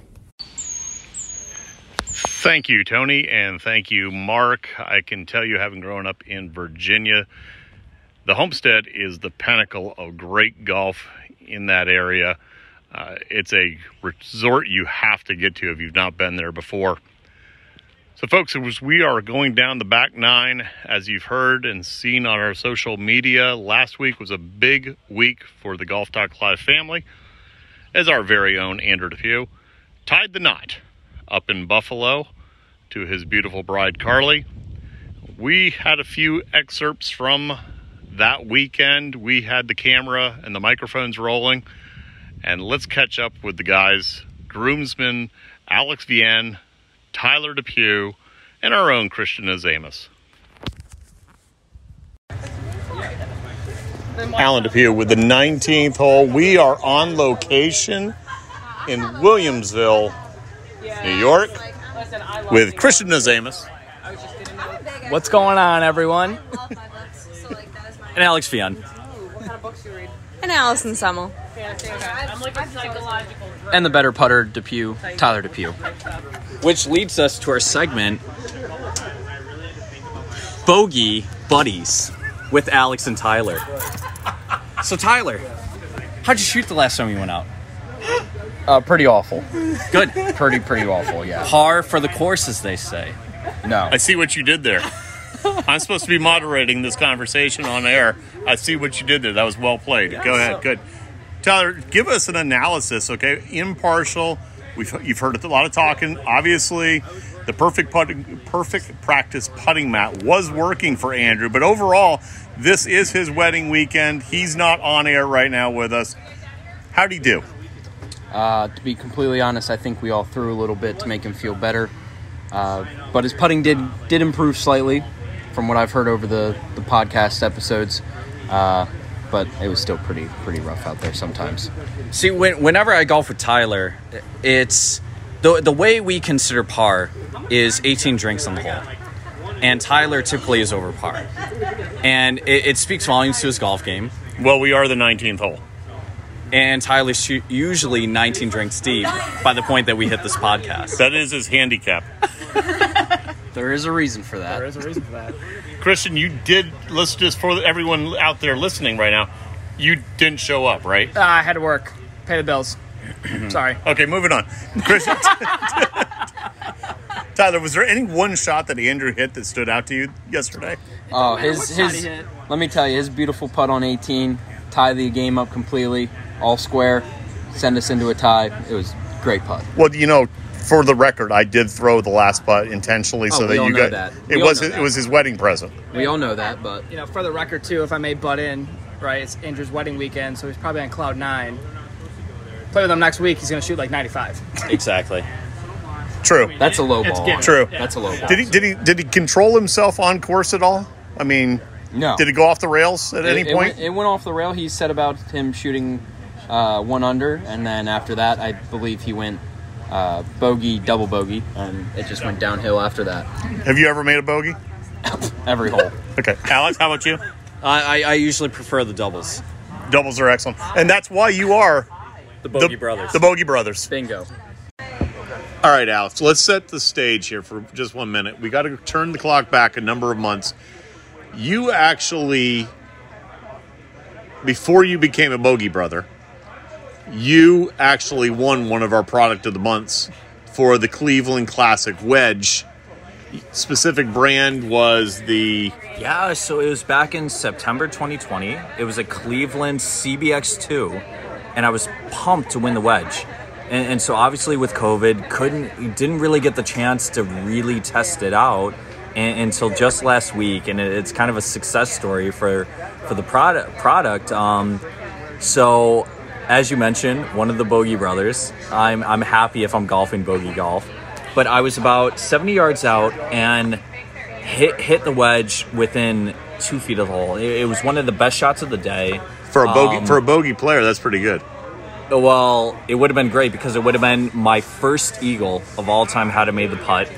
[SPEAKER 10] Thank you, Tony, and thank you, Mark. I can tell you, having grown up in Virginia, the Homestead is the pinnacle of great golf in that area. Uh, it's a resort you have to get to if you've not been there before. So, folks, we are going down the back nine, as you've heard and seen on our social media, last week was a big week for the Golf Talk Live family, as our very own Andrew Depew tied the knot up in Buffalo to his beautiful bride Carly. We had a few excerpts from
[SPEAKER 6] that weekend. We had the camera and the microphones rolling. And let's catch up with the guys groomsmen Alex Vienne, Tyler Depew, and our own Christian Azamus. Alan Depew with the 19th hole. We are on location in Williamsville, New York, with Christian Azamus.
[SPEAKER 11] What's going on, everyone? And Alex Fion.
[SPEAKER 3] And Allison Summel.
[SPEAKER 11] And the better putter, Depew, Tyler Depew. Which leads us to our segment, Bogey Buddies, with Alex and Tyler. So, Tyler, how'd you shoot the last time you went out?
[SPEAKER 12] Uh, pretty awful.
[SPEAKER 11] Good.
[SPEAKER 12] Pretty, pretty awful, yeah.
[SPEAKER 11] Par for the course, as they say.
[SPEAKER 12] No.
[SPEAKER 6] I see what you did there. I'm supposed to be moderating this conversation on air. I see what you did there. That was well played. Go ahead. Good. Tyler, give us an analysis, okay? Impartial. We've you've heard a lot of talking. Obviously, the perfect putting, perfect practice putting mat was working for Andrew, but overall, this is his wedding weekend. He's not on air right now with us. How'd he do?
[SPEAKER 12] Uh, to be completely honest, I think we all threw a little bit to make him feel better. Uh, but his putting did did improve slightly from what I've heard over the, the podcast episodes. Uh, but it was still pretty pretty rough out there sometimes.
[SPEAKER 11] See, when, whenever I golf with Tyler, it's the the way we consider par is 18 drinks on the hole, and Tyler typically is over par, and it, it speaks volumes to his golf game.
[SPEAKER 6] Well, we are the 19th hole,
[SPEAKER 11] and Tyler's usually 19 drinks deep by the point that we hit this podcast.
[SPEAKER 6] That is his handicap. (laughs)
[SPEAKER 12] There is a reason for that.
[SPEAKER 7] There is a reason for that. (laughs)
[SPEAKER 6] Christian, you did. Let's just for everyone out there listening right now, you didn't show up, right?
[SPEAKER 7] Uh, I had to work, pay the bills. (clears throat) Sorry.
[SPEAKER 6] Okay, moving on. Christian, (laughs) Tyler, was there any one shot that Andrew hit that stood out to you yesterday?
[SPEAKER 12] Oh, his his. Let me tell you, his beautiful putt on 18 tie the game up completely, all square, send us into a tie. It was great putt.
[SPEAKER 6] Well, you know, for the record, I did throw the last putt intentionally
[SPEAKER 12] Oh,
[SPEAKER 6] so
[SPEAKER 12] we
[SPEAKER 6] that
[SPEAKER 12] all
[SPEAKER 6] you
[SPEAKER 12] know
[SPEAKER 6] got
[SPEAKER 12] that.
[SPEAKER 6] it
[SPEAKER 12] We all
[SPEAKER 6] was
[SPEAKER 12] know
[SPEAKER 6] it
[SPEAKER 12] that.
[SPEAKER 6] was his wedding present.
[SPEAKER 12] We all know that, but
[SPEAKER 7] You know, for the record too, if I may butt in, right? It's Andrew's wedding weekend, so he's probably on cloud nine. Play with him next week. He's going to shoot like 95.
[SPEAKER 11] Exactly.
[SPEAKER 6] True.
[SPEAKER 12] that's a low
[SPEAKER 7] It's
[SPEAKER 12] ball.
[SPEAKER 7] given.
[SPEAKER 6] True.
[SPEAKER 12] That's a low ball.
[SPEAKER 6] Did he did he did he control himself on course at all? I mean,
[SPEAKER 12] No.
[SPEAKER 6] did it go off the rails at
[SPEAKER 12] It-
[SPEAKER 6] any
[SPEAKER 12] it
[SPEAKER 6] point?
[SPEAKER 12] Went, it went off the rail. He said about him shooting uh, one under, and then after that, I believe he went uh, bogey, double bogey, and it just went downhill after that.
[SPEAKER 6] Have you ever made a bogey? (laughs)
[SPEAKER 12] Every hole.
[SPEAKER 6] Okay, Alex, how about you?
[SPEAKER 11] I, I, I usually prefer the doubles.
[SPEAKER 6] Doubles are excellent, and that's why you are
[SPEAKER 11] The Bogey Brothers.
[SPEAKER 6] the Bogey Brothers.
[SPEAKER 12] Bingo.
[SPEAKER 6] All right, Alex, let's set the stage here for just one minute. We got to turn the clock back a number of months. You actually, before you became a Bogey Brother, you actually won one of our product of the months for the Cleveland Classic Wedge. Specific brand was the
[SPEAKER 11] Yeah, so it was back in September 2020. It was a Cleveland CBX2, and I was pumped to win the wedge. And, and so obviously with COVID, couldn't didn't really get the chance to really test it out until just last week, and it, it's kind of a success story for for the product. Product. Um, so as you mentioned, one of the Bogey brothers. I'm I'm happy if I'm golfing bogey golf, but I was about 70 yards out and hit hit the wedge within two feet of the hole. It, it was one of the best shots of the day.
[SPEAKER 6] for a bogey
[SPEAKER 11] Um,
[SPEAKER 6] for a bogey player. That's pretty good.
[SPEAKER 11] Well, it would have been great because it would have been my first eagle of all time had I made the putt.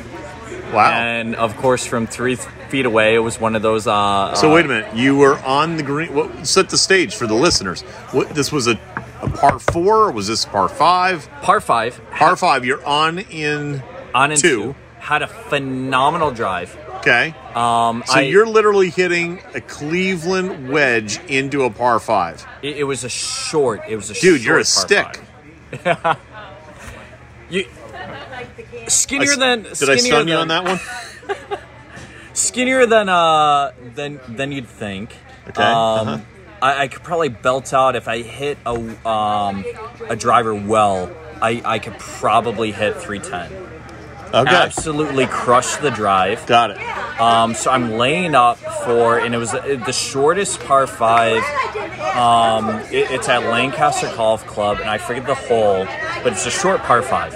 [SPEAKER 6] Wow.
[SPEAKER 11] And of course, from three th- feet away, it was one of those. Uh,
[SPEAKER 6] So
[SPEAKER 11] uh,
[SPEAKER 6] wait a minute, you were on the green. What set the stage for the listeners? What this was a, a par four? Or was this par five?
[SPEAKER 11] Par five.
[SPEAKER 6] Par five. You're on in
[SPEAKER 11] on in
[SPEAKER 6] two.
[SPEAKER 11] two. Had a phenomenal drive.
[SPEAKER 6] Okay.
[SPEAKER 11] Um,
[SPEAKER 6] So
[SPEAKER 11] I-
[SPEAKER 6] you're literally hitting a Cleveland wedge into a par five.
[SPEAKER 11] It, it was a short. It was a
[SPEAKER 6] Dude, you're a stick. (laughs)
[SPEAKER 11] you skinnier
[SPEAKER 6] I
[SPEAKER 11] than.
[SPEAKER 6] Did I
[SPEAKER 11] skinnier
[SPEAKER 6] stun you on that one? (laughs)
[SPEAKER 11] Skinnier than uh than than you'd think.
[SPEAKER 6] Okay,
[SPEAKER 11] Um,
[SPEAKER 6] uh-huh.
[SPEAKER 11] I, I could probably belt out if I hit a um a driver well. I I could probably hit three ten.
[SPEAKER 6] Okay.
[SPEAKER 11] Absolutely crush the drive.
[SPEAKER 6] Got it.
[SPEAKER 11] Um, so I'm laying up for, and it was uh, the shortest par five. Um, it- it's at Lancaster Golf Club, and I forget the hole, but it's a short par five.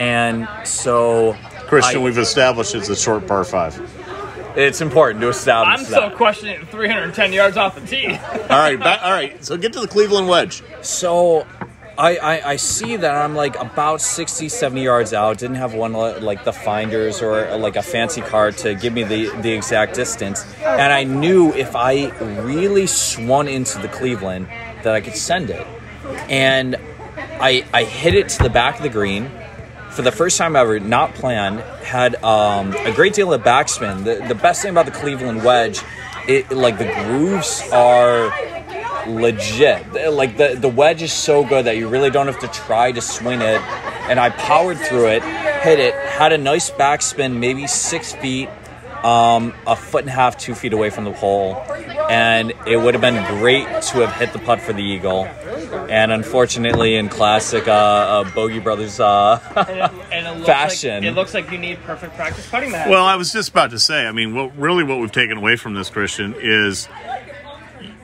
[SPEAKER 11] And so,
[SPEAKER 6] Christian,
[SPEAKER 11] I-
[SPEAKER 6] we've established it's a short par five.
[SPEAKER 11] It's important to establish
[SPEAKER 7] I'm
[SPEAKER 11] that.
[SPEAKER 7] still questioning 310 yards off the tee. (laughs)
[SPEAKER 6] All right, back, all right. So get to the Cleveland wedge.
[SPEAKER 11] So I, I, I see that I'm like about 60, 70 yards out. Didn't have one like the finders or uh, like a fancy card to give me the, the exact distance. And I knew if I really swung into the Cleveland that I could send it. And I, I hit it to the back of the green. For the first time ever, not planned, had um, a great deal of backspin. The, the best thing about the Cleveland wedge, it like the grooves are legit. Like the the wedge is so good that you really don't have to try to swing it. And I powered through it, hit it, had a nice backspin, maybe six feet, um, a foot and a half, two feet away from the hole, and it would have been great to have hit the putt for the eagle. And unfortunately, in classic uh, uh, Bogey Brothers uh,
[SPEAKER 7] And it (laughs) looks
[SPEAKER 11] fashion,
[SPEAKER 7] Like, it looks like you need perfect practice putting that.
[SPEAKER 6] Well, I was just about to say. I mean, what really what we've taken away from this, Christian, is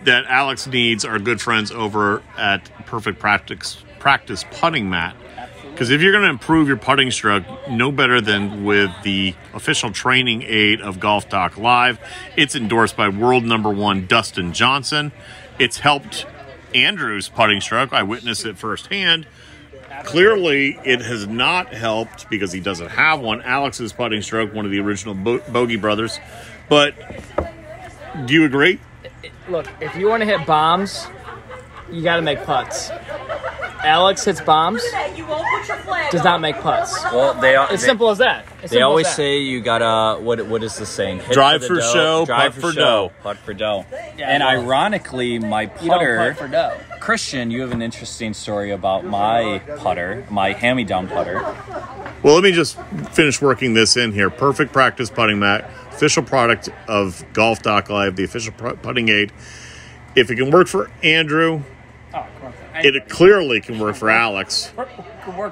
[SPEAKER 6] that Alex needs our good friends over at Perfect Practice Practice Putting Mat. Because if you're going to improve your putting stroke, no better than with the official training aid of Golf Talk Live. It's endorsed by world number one Dustin Johnson. It's helped Andrew's putting stroke. I witnessed it firsthand. Clearly, it has not helped because he doesn't have one. Alex's putting stroke, one of the original Bo- Bogey brothers. But do you agree?
[SPEAKER 7] Look, if you want to hit bombs, you got to make putts. Alex hits bombs, does not make putts.
[SPEAKER 11] Well, they are.
[SPEAKER 7] It's
[SPEAKER 11] they-
[SPEAKER 7] simple as that. It's
[SPEAKER 11] They always
[SPEAKER 7] that.
[SPEAKER 11] say you gotta what? What is the saying? Hit
[SPEAKER 6] Drive
[SPEAKER 11] the
[SPEAKER 6] for
[SPEAKER 11] dough,
[SPEAKER 6] show,
[SPEAKER 11] drive
[SPEAKER 6] putt for dough.
[SPEAKER 11] putt for dough.
[SPEAKER 7] Yeah,
[SPEAKER 11] and
[SPEAKER 7] well,
[SPEAKER 11] ironically, my
[SPEAKER 7] You
[SPEAKER 11] putter,
[SPEAKER 7] putt for dough.
[SPEAKER 11] Christian, you have an interesting story about my putter, my hand-me-down putter.
[SPEAKER 6] Well, let me just finish working this in here. Perfect practice putting mat, official product of Golf Talk Live, the official putting aid. If it can work for Andrew,
[SPEAKER 7] come on.
[SPEAKER 6] It clearly can work for Alex.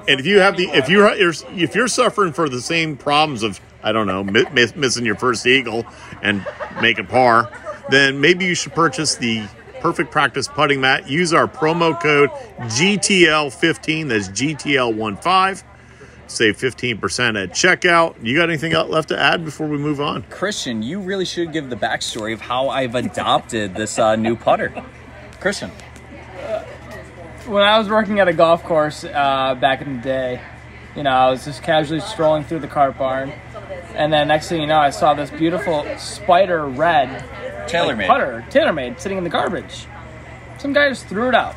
[SPEAKER 6] And if you have the if you're if you're suffering for the same problems of I don't know mi- mi- missing your first eagle and making par, then maybe you should purchase the perfect practice putting mat. Use our promo code GTL15. That's GTL15. Save 15% at checkout. You got anything left to add before we move on?
[SPEAKER 11] Christian, you really should give the backstory of how I've adopted this uh, new putter. Christian,
[SPEAKER 7] when I was working at a golf course uh, back in the day, you know, I was just casually strolling through the cart barn, and then next thing you know, I saw this beautiful spider red like,
[SPEAKER 11] TaylorMade.
[SPEAKER 7] putter, TaylorMade, sitting in the garbage. Some guy just threw it out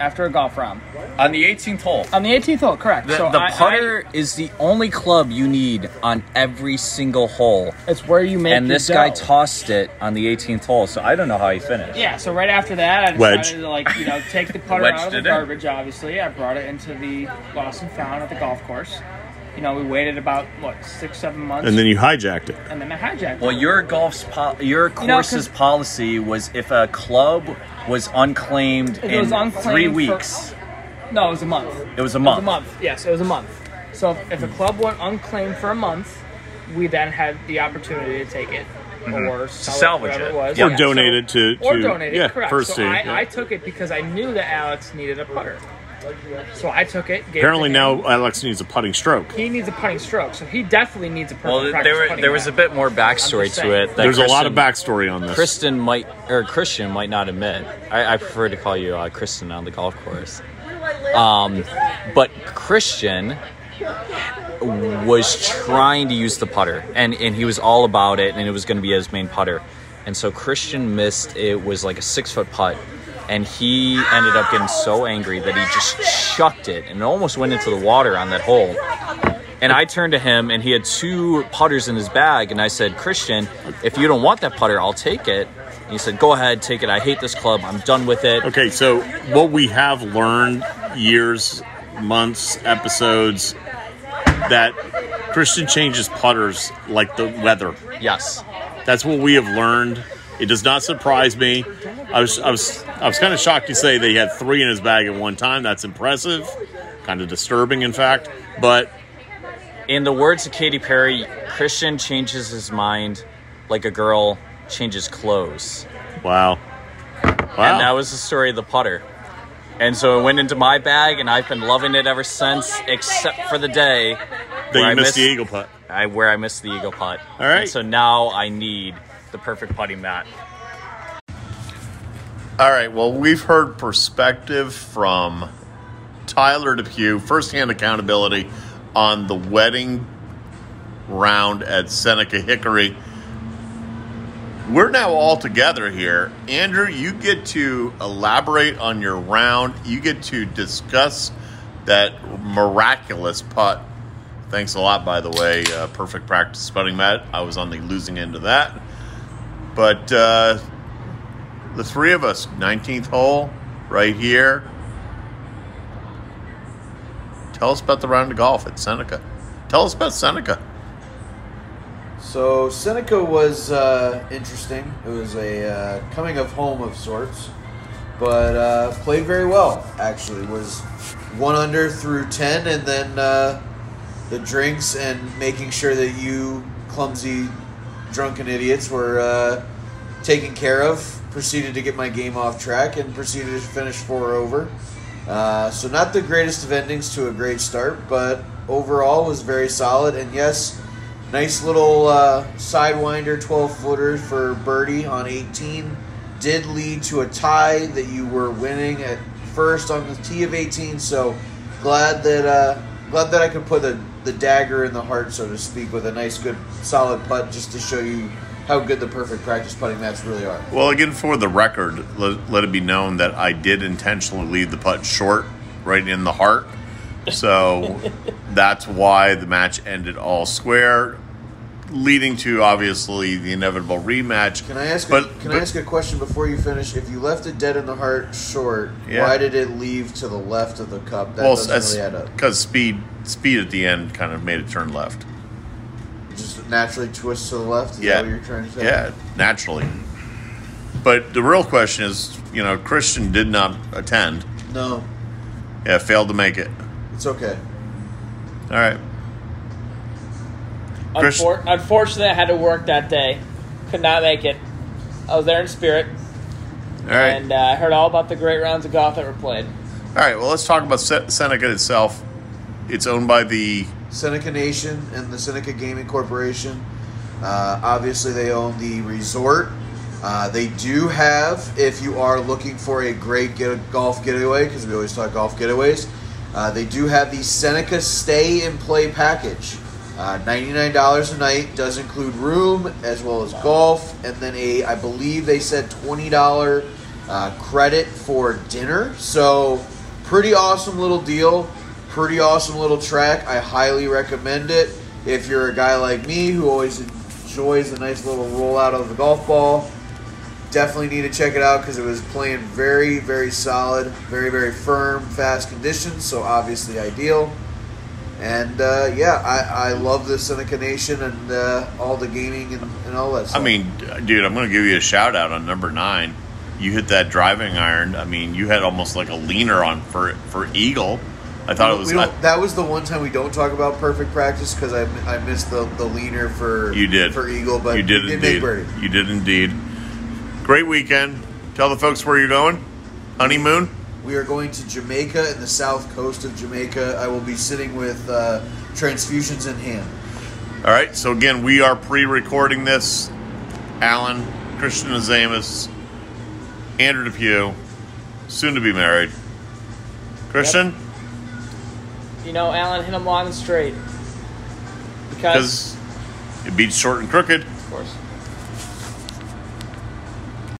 [SPEAKER 7] after a golf round
[SPEAKER 11] on the 18th hole.
[SPEAKER 7] on the 18th hole. Correct.
[SPEAKER 11] The,
[SPEAKER 7] so
[SPEAKER 11] the
[SPEAKER 7] I-
[SPEAKER 11] putter is the only club you need on every single hole.
[SPEAKER 7] I- it's where you make.
[SPEAKER 11] And
[SPEAKER 7] your
[SPEAKER 11] this guy tossed it on the 18th hole, so I don't know how he finished.
[SPEAKER 7] Yeah, so right after that, I decided
[SPEAKER 6] Wedge.
[SPEAKER 7] to like you know take the putter out of the
[SPEAKER 11] it
[SPEAKER 7] garbage. Obviously, I brought it into the lost and found at the golf course. You know, we waited about what six, seven months,
[SPEAKER 6] And then you hijacked it.
[SPEAKER 7] and then I hijacked. it.
[SPEAKER 11] Well, your golf's po- your
[SPEAKER 7] You know,
[SPEAKER 11] policy was if a club was unclaimed
[SPEAKER 7] it
[SPEAKER 11] in
[SPEAKER 7] was unclaimed
[SPEAKER 11] three
[SPEAKER 7] for-
[SPEAKER 11] weeks,
[SPEAKER 7] No, it was a month.
[SPEAKER 11] it was a
[SPEAKER 7] It was
[SPEAKER 11] month.
[SPEAKER 7] a month. Yes, it was a month. So if, if a club went unclaimed for a month, we then had the opportunity to take it mm-hmm. or sell
[SPEAKER 11] salvage it.
[SPEAKER 7] it was,
[SPEAKER 11] Yeah.
[SPEAKER 6] Or donate it to,
[SPEAKER 7] or
[SPEAKER 6] to
[SPEAKER 7] donate it.
[SPEAKER 6] yeah,
[SPEAKER 7] correct.
[SPEAKER 6] first
[SPEAKER 7] so
[SPEAKER 6] team.
[SPEAKER 7] I,
[SPEAKER 6] yeah.
[SPEAKER 7] I took it because I knew that Alex needed a putter. So I took it. Gave
[SPEAKER 6] Apparently
[SPEAKER 7] it to him.
[SPEAKER 6] now Alex needs a putting stroke.
[SPEAKER 7] he needs a putting stroke, so he definitely needs a perfect
[SPEAKER 11] Well,
[SPEAKER 7] practice
[SPEAKER 11] there were,
[SPEAKER 7] putting
[SPEAKER 11] there was a bit more backstory to it. That
[SPEAKER 6] There's a lot of
[SPEAKER 11] Kristen-
[SPEAKER 6] backstory on this.
[SPEAKER 11] Kristen might or Christian might not admit. I, I prefer to call you uh, Kristen on the golf course. Um, but Christian was trying to use the putter, and and he was all about it, and it was going to be his main putter. And so Christian missed. It was like a six foot putt, and he ended up getting so angry that he just chucked it, and it almost went into the water on that hole. And I turned to him, and he had two putters in his bag. And I said, Christian, if you don't want that putter, I'll take it. And he said, Go ahead, take it. I hate this club. I'm done with it.
[SPEAKER 6] Okay, so what we have learned years, months, episodes that Christian changes putters like the weather.
[SPEAKER 11] Yes.
[SPEAKER 6] That's what we have learned. It does not surprise me. I was I was I was kind of shocked to say that he had three in his bag at one time. That's impressive. Kind of disturbing, in fact. But
[SPEAKER 11] In the words of Katy Perry, Christian changes his mind like a girl changes clothes.
[SPEAKER 10] Wow. Wow.
[SPEAKER 11] And that was the story of the putter. And so it went into my bag, and I've been loving it ever since, except for the day
[SPEAKER 10] That you
[SPEAKER 11] I
[SPEAKER 10] missed the eagle putt.
[SPEAKER 11] I, where I missed the eagle putt.
[SPEAKER 10] All right.
[SPEAKER 11] And so now I need the perfect putting mat.
[SPEAKER 6] All right. Well, we've heard perspective from Tyler Depew, firsthand accountability on the wedding round at Seneca Hickory. We're now all together here. Andrew, you get to elaborate on your round. You get to discuss that miraculous putt. Thanks a lot, by the way. Uh, perfect practice putting mat. I was on the losing end of that. But uh, the three of us, 19th hole, right here. Tell us about the round of golf at Seneca. Tell us about Seneca.
[SPEAKER 13] So Seneca was uh, interesting. It was a uh, coming of home of sorts, but uh, played very well. Actually, was one under through ten, and then uh, the drinks and making sure that you clumsy, drunken idiots were uh, taken care of. Proceeded to get my game off track and proceeded to finish four over. Uh, so not the greatest of endings to a great start, but overall was very solid. And yes, nice little uh, sidewinder 12 footer for birdie on 18 did lead to a tie that you were winning at first on the tee of 18. So glad that uh, glad that I could put the the dagger in the heart, so to speak, with a nice, good, solid putt, just to show you how good the perfect practice putting mats really are.
[SPEAKER 6] Well, again, for the record, let, let it be known that I did intentionally leave the putt short, right in the heart. So (laughs) that's why the match ended all square, leading to obviously the inevitable rematch.
[SPEAKER 13] Can I ask?
[SPEAKER 6] But,
[SPEAKER 13] a, can
[SPEAKER 6] but-
[SPEAKER 13] I ask a question before you finish? If you left it dead in the heart short,
[SPEAKER 6] Yeah.
[SPEAKER 13] why did it leave to the left of the cup? That
[SPEAKER 6] well,
[SPEAKER 13] doesn't really add up.
[SPEAKER 6] because speed speed at the end kind of made it turn left.
[SPEAKER 13] It just naturally twists to the left. Is
[SPEAKER 6] yeah,
[SPEAKER 13] that what you're trying to say?
[SPEAKER 6] yeah, naturally. But the real question is, you know, Christian did not attend.
[SPEAKER 13] No,
[SPEAKER 6] Yeah, failed to make it.
[SPEAKER 13] it's okay.
[SPEAKER 6] All right. Chris-
[SPEAKER 7] Unfor- unfortunately, I had to work that day. Could not make it. I was there in spirit,
[SPEAKER 6] All right.
[SPEAKER 7] and uh, I heard all about the great rounds of golf that were played.
[SPEAKER 6] All right. Well, let's talk about Se- Seneca itself. It's owned by the
[SPEAKER 13] Seneca Nation and the Seneca Gaming Corporation. Uh, obviously, they own the resort. Uh, they do have, if you are looking for a great get- golf getaway, because we always talk golf getaways, uh, they do have the Seneca Stay and Play package. Uh, $99 a night does include room as well as golf, and then a, I believe they said $20 uh, credit for dinner. So, pretty awesome little deal. Pretty awesome little track. I highly recommend it. If you're a guy like me who always enjoys a nice little rollout of the golf ball, definitely need to check it out because it was playing very, very solid, very, very firm, fast conditions. So obviously ideal. And uh, yeah, I, I love the Seneca Nation and uh, all the gaming and, and all that
[SPEAKER 6] I mean, dude, I'm going to give you a shout out on number nine. You hit that driving iron. I mean, you had almost like a leaner on for for eagle. I thought it was.
[SPEAKER 13] Don't- that was the one time we don't talk about perfect practice because I, I missed the, the leaner for
[SPEAKER 6] you did
[SPEAKER 13] for Eagle, but
[SPEAKER 6] you did indeed. You did indeed. Great weekend. Tell the folks where you're going. Honeymoon.
[SPEAKER 13] We are going to Jamaica in the south coast of Jamaica. I will be sitting with uh, transfusions in hand.
[SPEAKER 6] All right. So again, we are pre-recording this. Alan, Christian Azamis, Andrew Depew, soon to be married. Christian,
[SPEAKER 7] You know, Alan hit them long and straight.
[SPEAKER 6] because
[SPEAKER 7] Because,
[SPEAKER 6] it beats short and crooked.
[SPEAKER 7] of course.